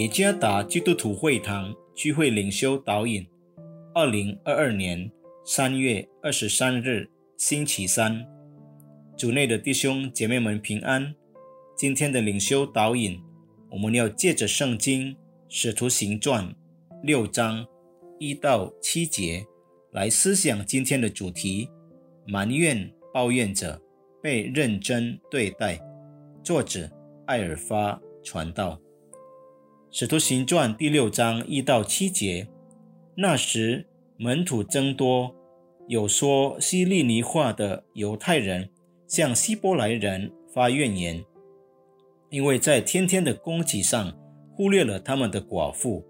耶加达基督徒会堂聚会领袖导引，二零二二年三月二十三日星期三，主内的弟兄姐妹们平安。今天的领袖导引，我们要借着圣经《使徒行传》六章一到七节来思想今天的主题：埋怨抱怨者被认真对待。作者艾尔发传道。使徒行传第六章一到七节，那时门徒增多，有说希利尼话的犹太人向希伯来人发怨言，因为在天天的供给上忽略了他们的寡妇。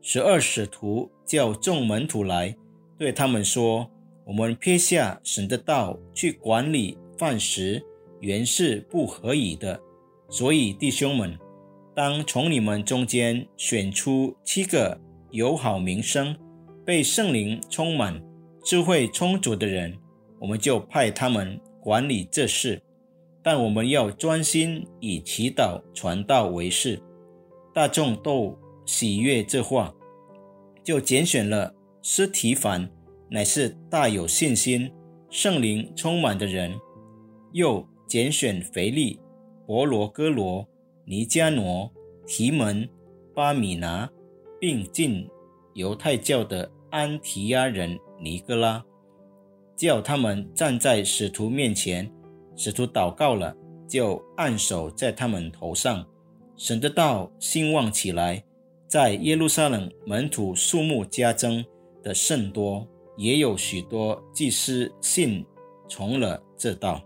十二使徒叫众门徒来，对他们说：“我们撇下神的道去管理饭食，原是不合宜的。所以弟兄们。”当从你们中间选出七个有好名声、被圣灵充满、智慧充足的人，我们就派他们管理这事。但我们要专心以祈祷、传道为事。大众都喜悦这话，就拣选了斯提凡，乃是大有信心、圣灵充满的人；又拣选腓力、伯罗哥罗。尼加挪、提门、巴米拿，并进犹太教的安提亚人尼哥拉，叫他们站在使徒面前。使徒祷告了，就按手在他们头上。神的道兴旺起来，在耶路撒冷门徒数目加增的甚多，也有许多祭司信从了这道。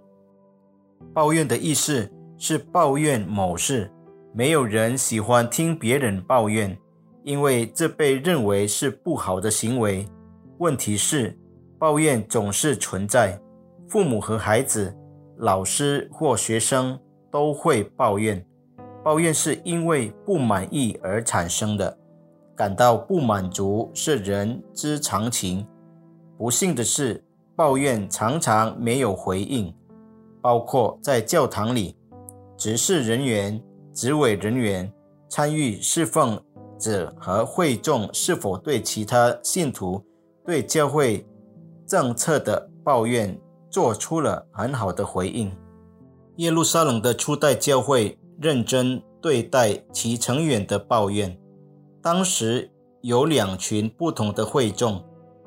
抱怨的意思。是抱怨某事，没有人喜欢听别人抱怨，因为这被认为是不好的行为。问题是，抱怨总是存在，父母和孩子、老师或学生都会抱怨。抱怨是因为不满意而产生的，感到不满足是人之常情。不幸的是，抱怨常常没有回应，包括在教堂里。执事人员、执委人员、参与侍奉者和会众是否对其他信徒对教会政策的抱怨做出了很好的回应？耶路撒冷的初代教会认真对待其成员的抱怨。当时有两群不同的会众，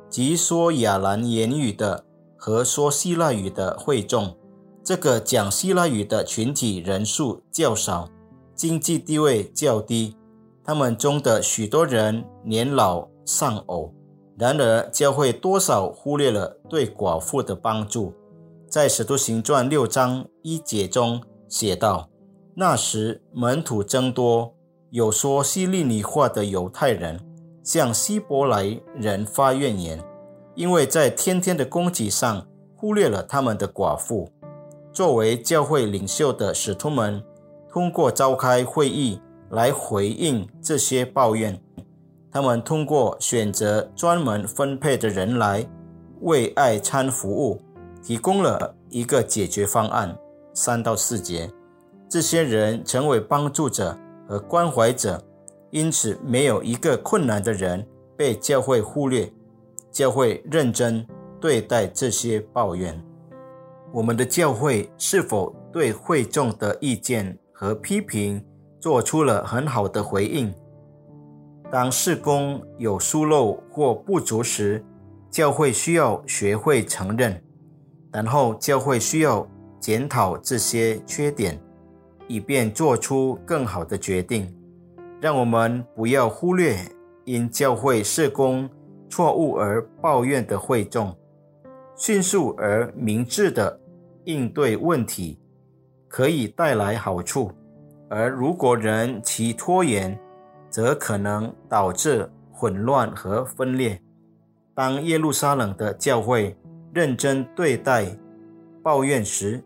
即说亚兰言语的和说希腊语的会众。这个讲希腊语的群体人数较少，经济地位较低，他们中的许多人年老丧偶。然而，教会多少忽略了对寡妇的帮助。在《使徒行传》六章一节中写道：“那时门徒增多，有说希利尼话的犹太人向希伯来人发怨言，因为在天天的供给上忽略了他们的寡妇。”作为教会领袖的使徒们，通过召开会议来回应这些抱怨。他们通过选择专门分配的人来为爱餐服务，提供了一个解决方案。三到四节，这些人成为帮助者和关怀者，因此没有一个困难的人被教会忽略。教会认真对待这些抱怨。我们的教会是否对会众的意见和批评做出了很好的回应？当事工有疏漏或不足时，教会需要学会承认，然后教会需要检讨这些缺点，以便做出更好的决定。让我们不要忽略因教会事工错误而抱怨的会众，迅速而明智的。应对问题可以带来好处，而如果人其拖延，则可能导致混乱和分裂。当耶路撒冷的教会认真对待抱怨时，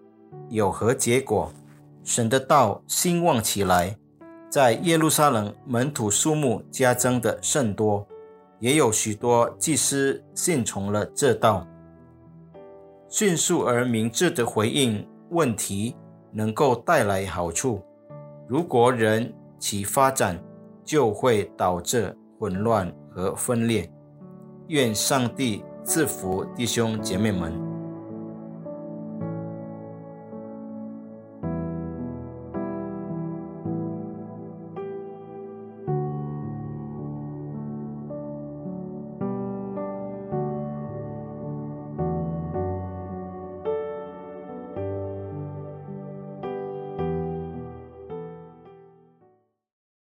有何结果？神的道兴旺起来，在耶路撒冷门徒数目加增的甚多，也有许多祭司信从了这道。迅速而明智的回应问题，能够带来好处。如果人其发展就会导致混乱和分裂。愿上帝赐福弟兄姐妹们。